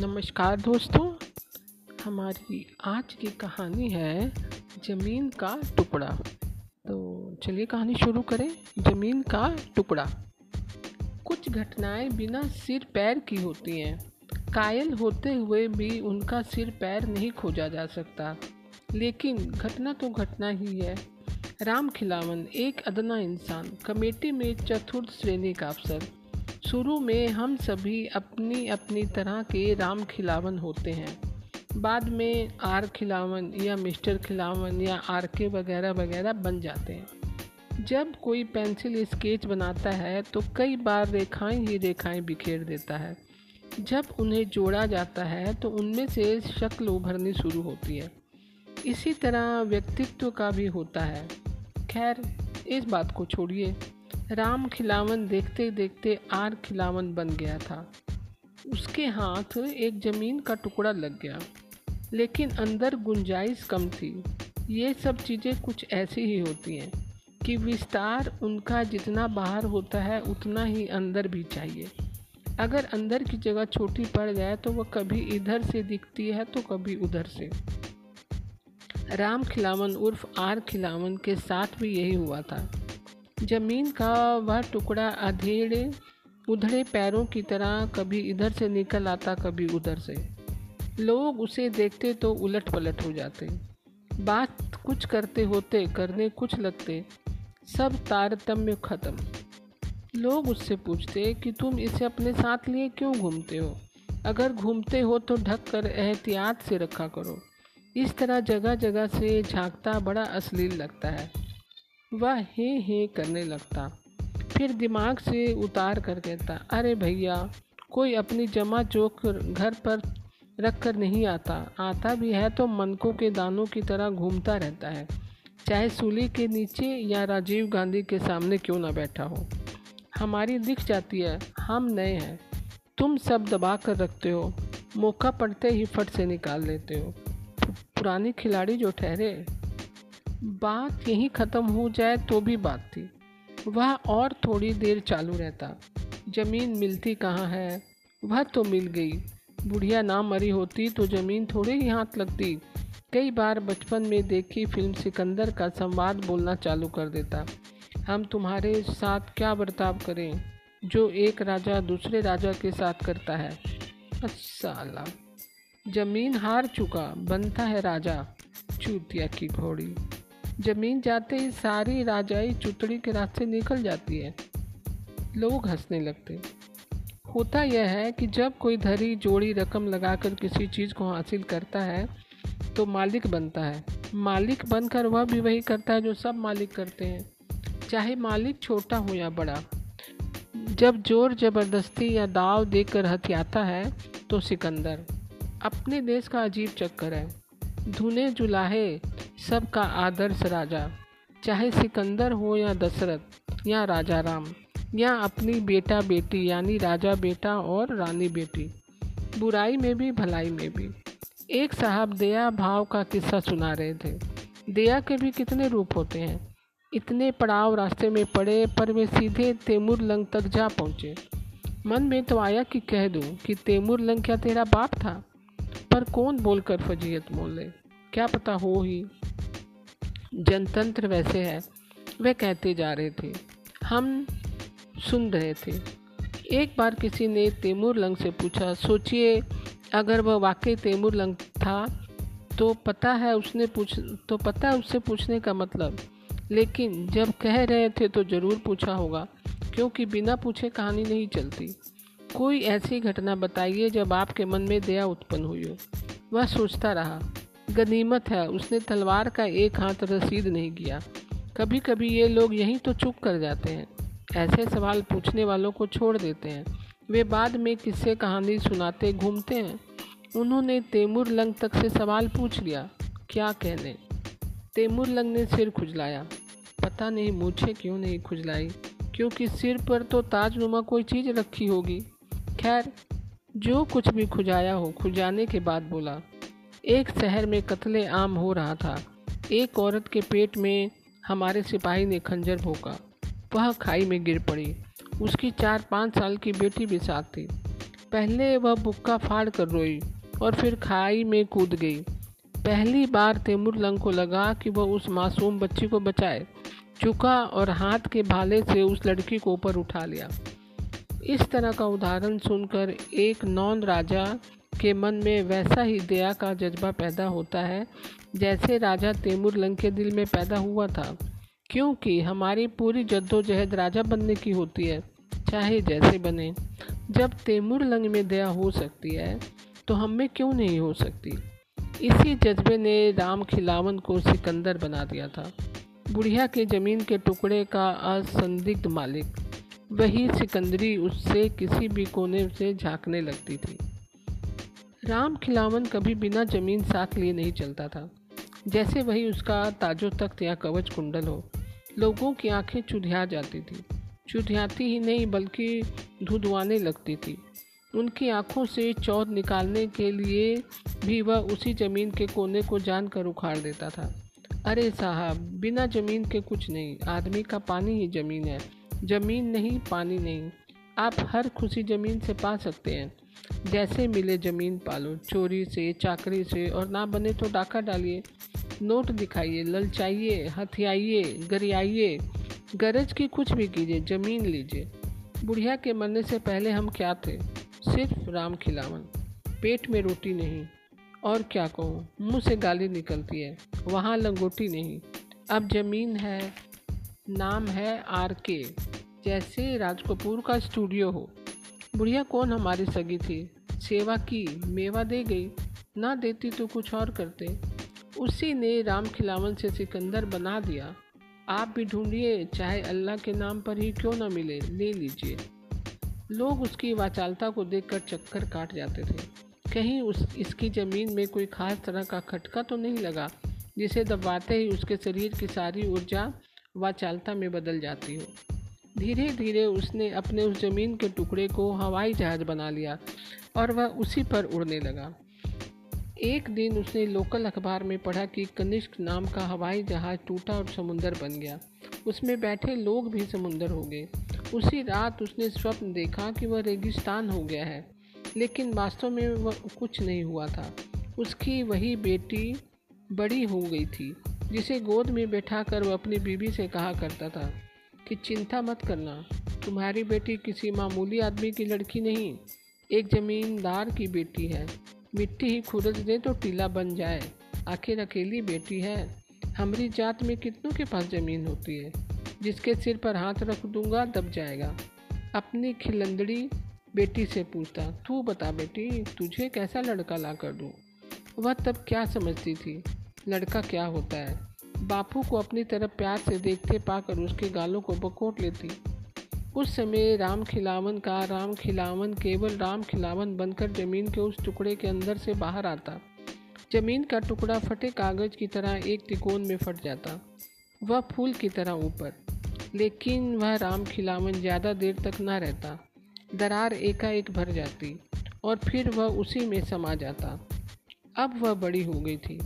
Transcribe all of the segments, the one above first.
नमस्कार दोस्तों, हमारी आज की कहानी है ज़मीन का टुकड़ा। तो चलिए कहानी शुरू करें। ज़मीन का टुकड़ा। कुछ घटनाएँ बिना सिर पैर की होती हैं। कायल होते हुए भी उनका सिर पैर नहीं खोजा जा सकता। लेकिन घटना तो घटना ही है। राम खिलावन एक अदना इंसान, कमेटी में चतुर्थ श्रेणी का अफसर। शुरू में हम सभी अपनी अपनी तरह के राम खिलावन होते हैं। बाद में आर खिलावन या मिस्टर खिलावन या आर के वगैरह वगैरह बन जाते हैं। जब कोई पेंसिल स्केच बनाता है तो कई बार रेखाएँ ही रेखाएँ बिखेर देता है। जब उन्हें जोड़ा जाता है तो उनमें से शक्ल उभरनी शुरू होती है। इसी तरह व्यक्तित्व का भी होता है। खैर, इस बात को छोड़िए। राम खिलावन देखते देखते आर खिलावन बन गया था। उसके हाथ एक ज़मीन का टुकड़ा लग गया, लेकिन अंदर गुंजाइश कम थी। ये सब चीज़ें कुछ ऐसी ही होती हैं कि विस्तार उनका जितना बाहर होता है, उतना ही अंदर भी चाहिए। अगर अंदर की जगह छोटी पड़ जाए तो वह कभी इधर से दिखती है तो कभी उधर से। राम खिलावन उर्फ़ आर खिलावन के साथ भी यही हुआ था। ज़मीन का वह टुकड़ा अधेड़े उधड़े पैरों की तरह कभी इधर से निकल आता, कभी उधर से। लोग उसे देखते तो उलट पलट हो जाते। बात कुछ करते होते, करने कुछ लगते। सब तारतम्य खत्म। लोग उससे पूछते कि तुम इसे अपने साथ लिए क्यों घूमते हो? अगर घूमते हो तो ढक कर एहतियात से रखा करो। इस तरह जगह जगह से झांकता बड़ा अश्लील लगता है। वह हे हे करने लगता। फिर दिमाग से उतार कर कहता, अरे भैया, कोई अपनी जमा चौक घर पर रख कर नहीं आता। आता भी है तो मनकों के दानों की तरह घूमता रहता है। चाहे सूली के नीचे या राजीव गांधी के सामने क्यों ना बैठा हो। हमारी दिख जाती है, हम नए हैं। तुम सब दबा कर रखते हो। मौका पड़ते ही फट से निकाल लेते हो। पुरानी खिलाड़ी जो ठहरे बात यहीं ख़त्म हो जाए तो भी बात थी। वह और थोड़ी देर चालू रहता। ज़मीन मिलती कहाँ है? वह तो मिल गई। बुढ़िया ना मरी होती तो ज़मीन थोड़े ही हाथ लगती। कई बार बचपन में देखी फ़िल्म सिकंदर का संवाद बोलना चालू कर देता। हम तुम्हारे साथ क्या बर्ताव करें? जो एक राजा दूसरे राजा के साथ करता है। साला ज़मीन हार चुका, बनता है राजा। चूतिया की घोड़ी। ज़मीन जाते ही सारी राजाई चुतड़ी के रास्ते निकल जाती है। लोग हंसने लगते। होता यह है कि जब कोई धरी, जोड़ी, रकम लगाकर किसी चीज़ को हासिल करता है तो मालिक बनता है। मालिक बनकर वह भी वही करता है जो सब मालिक करते हैं। चाहे मालिक छोटा हो या बड़ा, जब ज़ोर ज़बरदस्ती या दाव देकर हथियाता है तो सिकंदर। अपने देश का अजीब चक्कर है। धुने जुलाहे सबका आदर्श राजा। चाहे सिकंदर हो या दशरथ, या राजा राम या अपनी बेटा बेटी यानी राजा बेटा और रानी बेटी बुराई में भी, भलाई में भी। एक साहब दया भाव का किस्सा सुना रहे थे। दया के भी कितने रूप होते हैं। इतने पड़ाव रास्ते में पड़े, पर वे सीधे तेमुर लंग तक जा पहुँचे। मन में तो आया कि कह दूँ कि तेमुर लंग क्या तेरा बाप था? पर कौन बोलकर फजीयत मोल ले? क्या पता हो ही। जनतंत्र वैसे है, वे कहते जा रहे थे। हम सुन रहे थे। एक बार किसी ने तैमूर लंग से पूछा, सोचिए, अगर वह वाकई तैमूर लंग था तो पता है उसने पूछ तो पता है उससे पूछने का मतलब? लेकिन जब कह रहे थे तो ज़रूर पूछा होगा, क्योंकि बिना पूछे कहानी नहीं चलती। कोई ऐसी घटना बताइए जब आपके मन में दया उत्पन्न हुई हो। वह सोचता रहा गनीमत है। उसने तलवार का एक हाथ रसीद नहीं किया। कभी कभी ये लोग यहीं तो चुप कर जाते हैं। ऐसे सवाल पूछने वालों को छोड़ देते हैं। वे बाद में किस्से कहानी सुनाते घूमते हैं। उन्होंने तैमूर लंग तक से सवाल पूछ लिया, क्या कहने? तैमूर लंग ने सिर खुजलाया। पता नहीं, मुझे क्यों नहीं खुजलाई? क्योंकि सिर पर तो ताजनुमा कोई चीज़ रखी होगी। खैर, जो कुछ भी खुजाया हो, खुजाने के बाद बोला। एक शहर में कत्ले आम हो रहा था। एक औरत के पेट में हमारे सिपाही ने खंजर भोंका। वह खाई में गिर पड़ी। उसकी चार पाँच साल की बेटी भी साथ थी। पहले वह बुक्का फाड़ कर रोई और फिर खाई में कूद गई। पहली बार तैमूर लंग को लगा कि वह उस मासूम बच्ची को बचाए। चुका और हाथ के भाले से उस लड़की को ऊपर उठा लिया। इस तरह का उदाहरण सुनकर एक नॉन राजा के मन में वैसा ही दया का जज्बा पैदा होता है, जैसे राजा तैमूर लंग के दिल में पैदा हुआ था। क्योंकि हमारी पूरी जद्दोजहद राजा बनने की होती है, चाहे जैसे बने। जब तैमूर लंग में दया हो सकती है तो हम में क्यों नहीं हो सकती? इसी जज्बे ने राम खिलावन को सिकंदर बना दिया था। बुढ़िया के ज़मीन के टुकड़े का असंदिग्ध मालिक। वही सिकंदरी उससे किसी भी कोने से झांकने लगती थी। राम खिलावन कभी बिना ज़मीन साथ लिए नहीं चलता था। जैसे वही उसका ताजो तख्त या कवच कुंडल हो। लोगों की आँखें चुधिया जाती थी। चुधियाती ही नहीं, बल्कि धुधवाने लगती थी। उनकी आँखों से चौध निकालने के लिए भी वह उसी ज़मीन के कोने को जानकर उखाड़ देता था। अरे साहब, बिना ज़मीन के कुछ नहीं। आदमी का पानी ही ज़मीन है। ज़मीन नहीं, पानी नहीं। आप हर खुशी ज़मीन से पा सकते हैं। जैसे मिले ज़मीन पालो, चोरी से, चाकरी से और ना बने तो डाका डालिए। नोट दिखाइए, ललचाइए, हथियाइए, गरियाइए। गरज की कुछ भी कीजिए, ज़मीन लीजिए। बुढ़िया के मरने से पहले हम क्या थे? सिर्फ़ राम खिलावन। पेट में रोटी नहीं। और क्या कहूँ, मुँह से गाली निकलती है। वहाँ लंगोटी नहीं। अब ज़मीन है, नाम है आर के। जैसे राज कपूर का स्टूडियो हो। बुढ़िया कौन हमारी सगी थी? सेवा की, मेवा दे गई। ना देती तो कुछ और करते। उसी ने राम खिलावन से सिकंदर बना दिया। आप भी ढूंढिए, चाहे अल्लाह के नाम पर ही क्यों ना मिले, ले लीजिए। लोग उसकी वाचालता को देखकर चक्कर काट जाते थे। कहीं उस, इसकी ज़मीन में कोई खास तरह का खटका तो नहीं लगा, जिसे दबाते ही उसके शरीर की सारी ऊर्जा वाचालता में बदल जाती हो। धीरे धीरे उसने अपने उस ज़मीन के टुकड़े को हवाई जहाज़ बना लिया और वह उसी पर उड़ने लगा। एक दिन उसने लोकल अखबार में पढ़ा कि कनिष्क नाम का हवाई जहाज़ टूटा और समुंदर बन गया। उसमें बैठे लोग भी समुंदर हो गए। उसी रात उसने स्वप्न देखा कि वह रेगिस्तान हो गया है, लेकिन वास्तव में वह कुछ नहीं हुआ था। उसकी वही बेटी बड़ी हो गई थी, जिसे गोद में बैठा कर वह अपनी बीवी से कहा करता था। कि चिंता मत करना। तुम्हारी बेटी किसी मामूली आदमी की लड़की नहीं, एक ज़मींदार की बेटी है। मिट्टी ही खुरद दे तो टीला बन जाए। आखिर अकेली बेटी है। हमारी जात में कितनों के पास ज़मीन होती है? जिसके सिर पर हाथ रख दूँगा, दब जाएगा। अपनी खिलंदड़ी बेटी से पूछता, तू बता बेटी, तुझे कैसा लड़का ला कर दूँ? वह तब क्या समझती थी? लड़का क्या होता है? बापू को अपनी तरफ़ प्यार से देखते पाकर उसके गालों को बकोट लेती। उस समय राम खिलावन का राम खिलावन केवल राम खिलावन बनकर ज़मीन के उस टुकड़े के अंदर से बाहर आता। ज़मीन का टुकड़ा फटे कागज़ की तरह एक तिकोन में फट जाता। वह फूल की तरह ऊपर। लेकिन वह राम खिलावन ज़्यादा देर तक ना रहता। दरार एकाएक भर जाती और फिर वह उसी में समा जाता। अब वह बड़ी हो गई थी।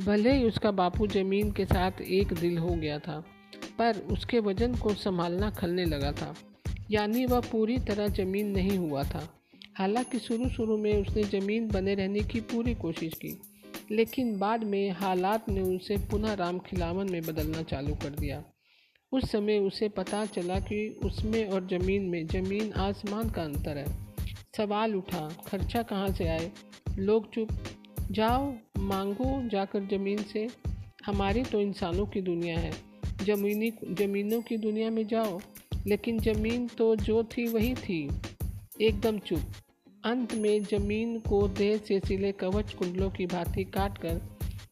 भले ही उसका बापू ज़मीन के साथ एक दिल हो गया था, पर उसके वज़न को संभालना खलने लगा था। यानी वह पूरी तरह ज़मीन नहीं हुआ था। हालाँकि शुरू शुरू में उसने ज़मीन बने रहने की पूरी कोशिश की, लेकिन बाद में हालात ने उसे पुनः राम खिलावन में बदलना चालू कर दिया। उस समय उसे पता चला कि उसमें और ज़मीन में ज़मीन आसमान का अंतर है। सवाल उठा, खर्चा कहाँ से आए? लोग चुप जाओ, मांगो, जाकर ज़मीन से। हमारी तो इंसानों की दुनिया है। ज़मीनी, ज़मीनों की दुनिया में जाओ, लेकिन ज़मीन तो जो थी वही थी। एकदम चुप। अंत में ज़मीन को देह से सिले कवच कुंडलों की भांति काट कर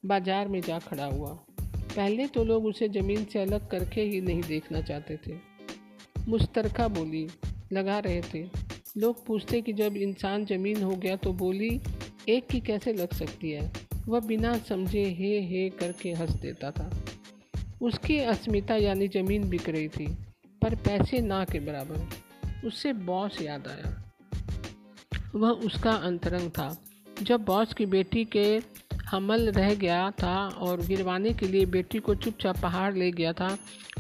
बाज़ार में जा खड़ा हुआ। पहले तो लोग उसे ज़मीन से अलग करके ही नहीं देखना चाहते थे। मुस्तरका बोली, लगा रहे थे। लोग पूछते कि जब इंसान ज़मीन हो गया तो बोली एक की कैसे लग सकती है? वह बिना समझे हे हे करके हंस देता था। उसकी अस्मिता यानी ज़मीन बिक रही थी, पर पैसे ना के बराबर। उससे बॉस याद आया। वह उसका अंतरंग था। जब बॉस की बेटी के हमल रह गया था और गिरवाने के लिए बेटी को चुपचाप पहाड़ ले गया था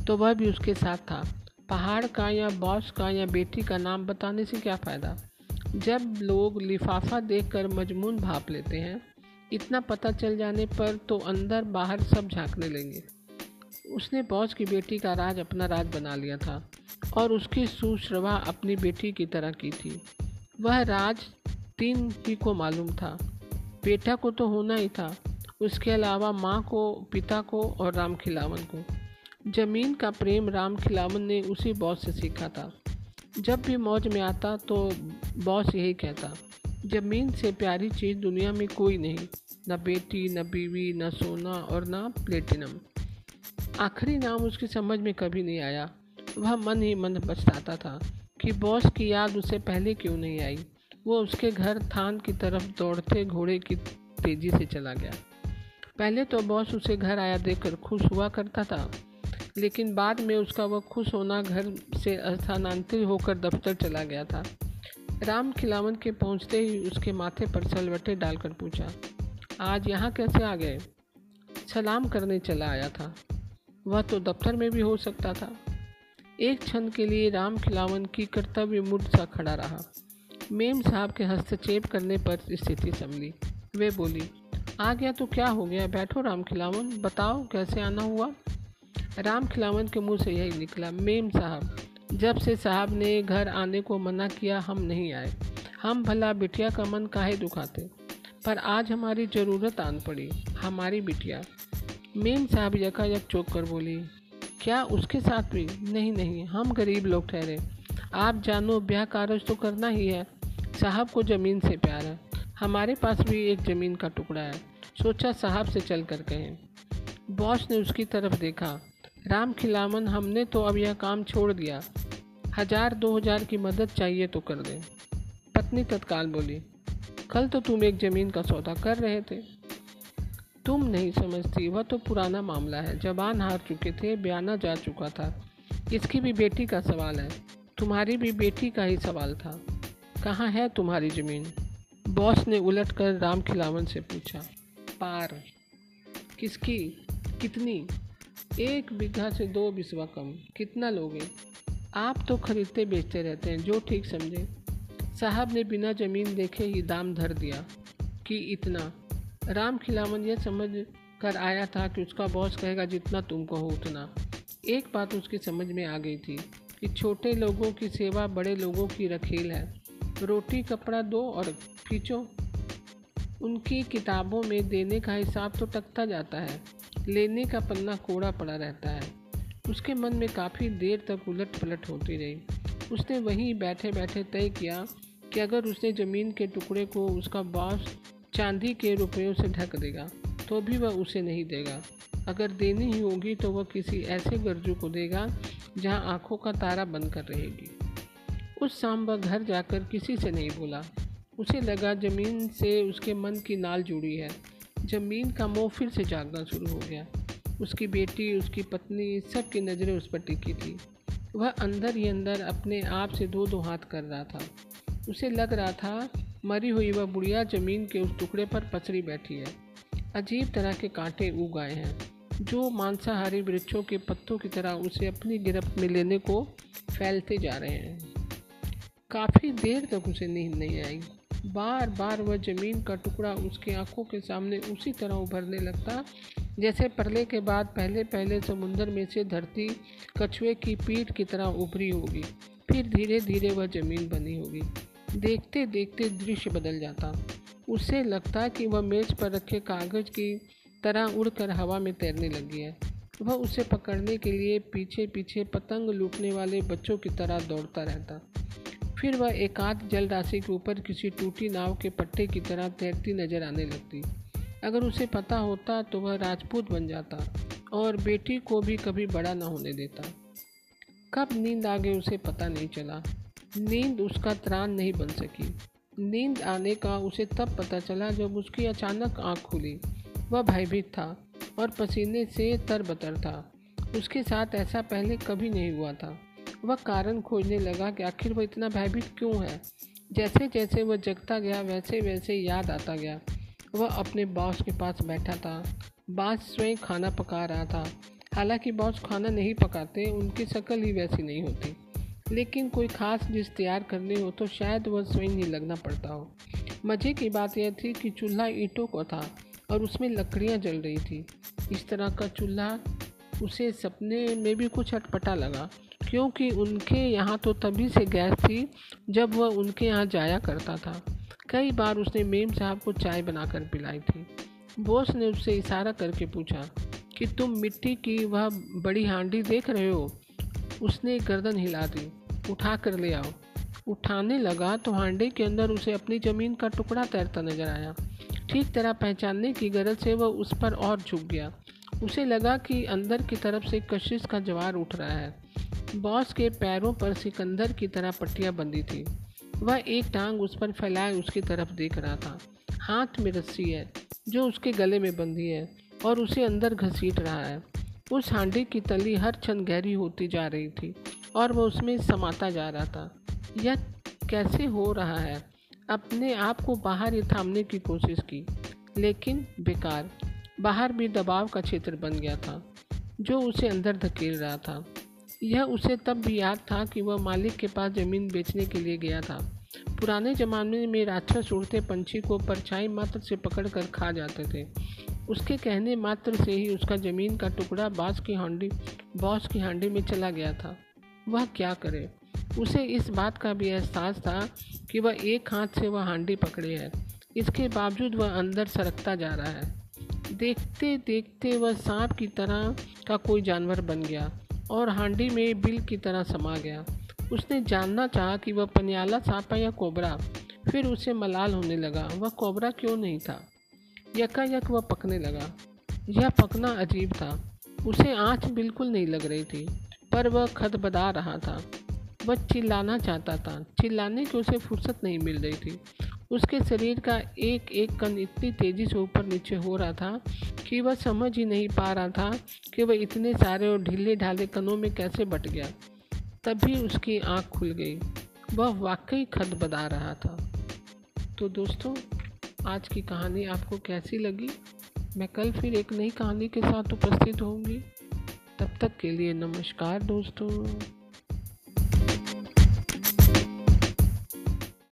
तो वह भी उसके साथ था। पहाड़ का या बॉस का या बेटी का नाम बताने से क्या फ़ायदा? जब लोग लिफाफा देखकर मजमून भाप लेते हैं, इतना पता चल जाने पर तो अंदर बाहर सब झांकने लेंगे। उसने बॉस की बेटी का राज अपना राज बना लिया था और उसकी सुश्रवा अपनी बेटी की तरह की थी। वह राज तीन ही को मालूम था। बेटा को तो होना ही था। उसके अलावा माँ को, पिता को और राम खिलावन को। ज़मीन का प्रेम राम खिलावन ने उसी बॉस से सीखा था। जब भी मौज में आता तो बॉस यही कहता, ज़मीन से प्यारी चीज़ दुनिया में कोई नहीं, न बेटी, न बीवी, न सोना और न प्लेटिनम आखिरी नाम उसकी समझ में कभी नहीं आया। वह मन ही मन पछताता था कि बॉस की याद उसे पहले क्यों नहीं आई। वो उसके घर थान की तरफ़ दौड़ते घोड़े की तेज़ी से चला गया। पहले तो बॉस उसे घर आया देखकर खुश हुआ करता था लेकिन बाद में उसका वह खुश होना घर से स्थानांतरित होकर दफ्तर चला गया था। राम खिलावन के पहुँचते ही उसके माथे पर सलवटे डालकर पूछा, आज यहाँ कैसे आ गए? सलाम करने चला आया था। वह तो दफ्तर में भी हो सकता था। एक क्षण के लिए राम खिलावन की कर्तव्य मुड सा खड़ा रहा। मेम साहब के हस्तक्षेप करने पर स्थिति संभली। वे बोली, आ गया तो क्या हो गया? बैठो राम खिलावन, बताओ कैसे आना हुआ? राम खिलावन के मुँह से यही निकला, मेम साहब, जब से साहब ने घर आने को मना किया, हम नहीं आए। हम भला बिटिया का मन काहे दुखाते? पर आज हमारी ज़रूरत आन पड़ी, हमारी बिटिया। मेम साहब यकायक चौक कर बोली, क्या उसके साथ भी? नहीं नहीं, हम गरीब लोग ठहरे। आप जानो, ब्याह कारज तो करना ही है। साहब को ज़मीन से प्यार है। हमारे पास भी एक ज़मीन का टुकड़ा है। सोचा साहब से चल कर कहें। बॉस ने उसकी तरफ़ देखा। राम खिलावन हमने तो अब यह काम छोड़ दिया। हज़ार, दो हज़ार की मदद चाहिए तो कर दें। पत्नी तत्काल बोली, कल तो तुम एक ज़मीन का सौदा कर रहे थे। तुम नहीं समझती, वह तो पुराना मामला है। जबान हार चुके थे, बयाना जा चुका था। इसकी भी बेटी का सवाल है। तुम्हारी भी बेटी का ही सवाल था। कहाँ है तुम्हारी ज़मीन? बॉस ने उलट कर राम खिलावन से पूछा, पार। किसकी? कितनी? एक बीघा से दो बिस्वा कम। कितना लोगे? आप तो खरीदते बेचते रहते हैं, जो ठीक समझे। साहब ने बिना ज़मीन देखे ही दाम धर दिया कि इतना। राम खिलावन यह समझ कर आया था कि उसका बॉस कहेगा, जितना तुम कहो उतना। एक बात उसकी समझ में आ गई थी कि छोटे लोगों की सेवा बड़े लोगों की रखेल है। रोटी, कपड़ा, दो और खींचो। उनकी किताबों में देने का हिसाब तो टकता जाता है। लेने का पन्ना कोड़ा पड़ा रहता है। उसके मन में काफ़ी देर तक उलट पलट होती रही। उसने वहीं बैठे बैठे तय किया कि अगर उसने ज़मीन के टुकड़े को उसका बॉस चांदी के रुपयों से ढक देगा तो भी वह उसे नहीं देगा। अगर देनी ही होगी तो वह किसी ऐसे गर्जू को देगा, जहाँ आँखों का तारा बनकर रहेगी। उस शाम वह घर जाकर किसी से नहीं बोला। उसे लगा ज़मीन से उसके मन की नाल जुड़ी है। ज़मीन का मोह फिर से जागना शुरू हो गया। उसकी बेटी, उसकी पत्नी, सबकी नज़रें उस पर टिकी थी। वह अंदर ही अंदर अपने आप से दो दो हाथ कर रहा था। उसे लग रहा था, मरी हुई वह बुढ़िया ज़मीन के उस टुकड़े पर पसरी बैठी है। अजीब तरह के कांटे उग आए हैं। जो मांसाहारी वृक्षों के पत्तों की तरह उसे अपनी गिरफ्त में लेने को फैलते जा रहे हैं। काफ़ी देर तक उसे नींद नहीं आई। बार बार वह ज़मीन का टुकड़ा उसकी आँखों के सामने उसी तरह उभरने लगता, जैसे परले के बाद पहले पहले समुंदर में से धरती कछुए की पीठ की तरह उभरी होगी। फिर धीरे धीरे वह ज़मीन बनी होगी। देखते देखते दृश्य बदल जाता। उसे लगता कि वह मेज पर रखे कागज़ की तरह उड़कर हवा में तैरने लगी है। वह उसे पकड़ने के लिए पीछे पीछे पतंग लूटने वाले बच्चों की तरह दौड़ता रहता। फिर वह एकांत जल राशि के ऊपर किसी टूटी नाव के पट्टे की तरह तैरती नज़र आने लगती। अगर उसे पता होता तो वह राजपूत बन जाता और बेटी को भी कभी बड़ा न होने देता। कब नींद आ गई उसे पता नहीं चला। नींद उसका त्राण नहीं बन सकी। नींद आने का उसे तब पता चला जब उसकी अचानक आँख खुली। वह भयभीत था और पसीने से तरबतर था। उसके साथ ऐसा पहले कभी नहीं हुआ था। वह कारण खोजने लगा कि आखिर वह इतना भयभीत क्यों है? जैसे जैसे वह जगता गया, वैसे वैसे याद आता गया। वह अपने बॉस के पास बैठा था। बॉस स्वयं खाना पका रहा था। हालाँकि बॉस खाना नहीं पकाते, उनकी शक्ल ही वैसी नहीं होती। लेकिन कोई खास डिश तैयार करनी हो तो शायद वह स्वयं ही लगना पड़ता हो। मज़े की बात यह थी कि चूल्हा ईंटों का था और उसमें लकड़ियाँ जल रही थी। इस तरह का चूल्हा, उसे सपने में भी कुछ अटपटा लगा। क्योंकि उनके यहाँ तो तभी से गैस थी जब वह उनके यहाँ जाया करता था। कई बार उसने मेम साहब को चाय बनाकर पिलाई थी। बोस ने उससे इशारा करके पूछा, कि तुम मिट्टी की वह बड़ी हांडी देख रहे हो? उसने गर्दन हिला दी उठा कर ले आओ। उठाने लगा तो हांडे के अंदर उसे अपनी ज़मीन का टुकड़ा तैरता नज़र आया। ठीक तरह पहचानने की गरज से वह उस पर और झुक गया। उसे लगा कि अंदर की तरफ़ से कशिश का जवार उठ रहा है। बॉस के पैरों पर सिकंदर की तरह पट्टियाँ बंधी थी। वह एक टांग उस पर फैलाए उसकी तरफ़ देख रहा था। हाथ में रस्सी है, जो उसके गले में बंधी है, और उसे अंदर घसीट रहा है। उस हांडी की तली हर क्षण गहरी होती जा रही थी, और वह उसमें समाता जा रहा था। यह कैसे हो रहा है? अपने आप को बाहर ही थामने की कोशिश की, लेकिन बेकार। बाहर भी दबाव का क्षेत्र बन गया था, जो उसे अंदर धकेल रहा था। यह उसे तब भी याद था कि वह मालिक के पास ज़मीन बेचने के लिए गया था। पुराने ज़माने में राक्षस उड़ते पंछी को परछाई मात्र से पकड़कर खा जाते थे। उसके कहने मात्र से ही उसका ज़मीन का टुकड़ा बास की हांडी, बॉस की हांडी में चला गया था। वह क्या करे? उसे इस बात का भी एहसास था कि वह एक हाथ से वह हांडी पकड़े है। इसके बावजूद वह अंदर सरकता जा रहा है। देखते देखते वह सांप की तरह का कोई जानवर बन गया। और हांडी में बिल की तरह समा गया। उसने जानना चाहा कि वह पनियाला सांप या कोबरा। फिर उसे मलाल होने लगा। वह कोबरा क्यों नहीं था? यकायक वह पकने लगा। यह पकना अजीब था। उसे आँच बिल्कुल नहीं लग रही थी, पर वह खदबदा रहा था। वह चिल्लाना चाहता था। चिल्लाने की उसे फुर्सत नहीं मिल रही थी। उसके शरीर का एक एक कण इतनी तेज़ी से ऊपर नीचे हो रहा था कि वह समझ ही नहीं पा रहा था कि वह इतने सारे और ढीले ढाले कणों में कैसे बट गया। तभी उसकी आँख खुल गई। वह वाकई खदबदा रहा था। तो दोस्तों, आज की कहानी आपको कैसी लगी? मैं कल फिर एक नई कहानी के साथ उपस्थित होंगी। तब तक के लिए नमस्कार दोस्तों।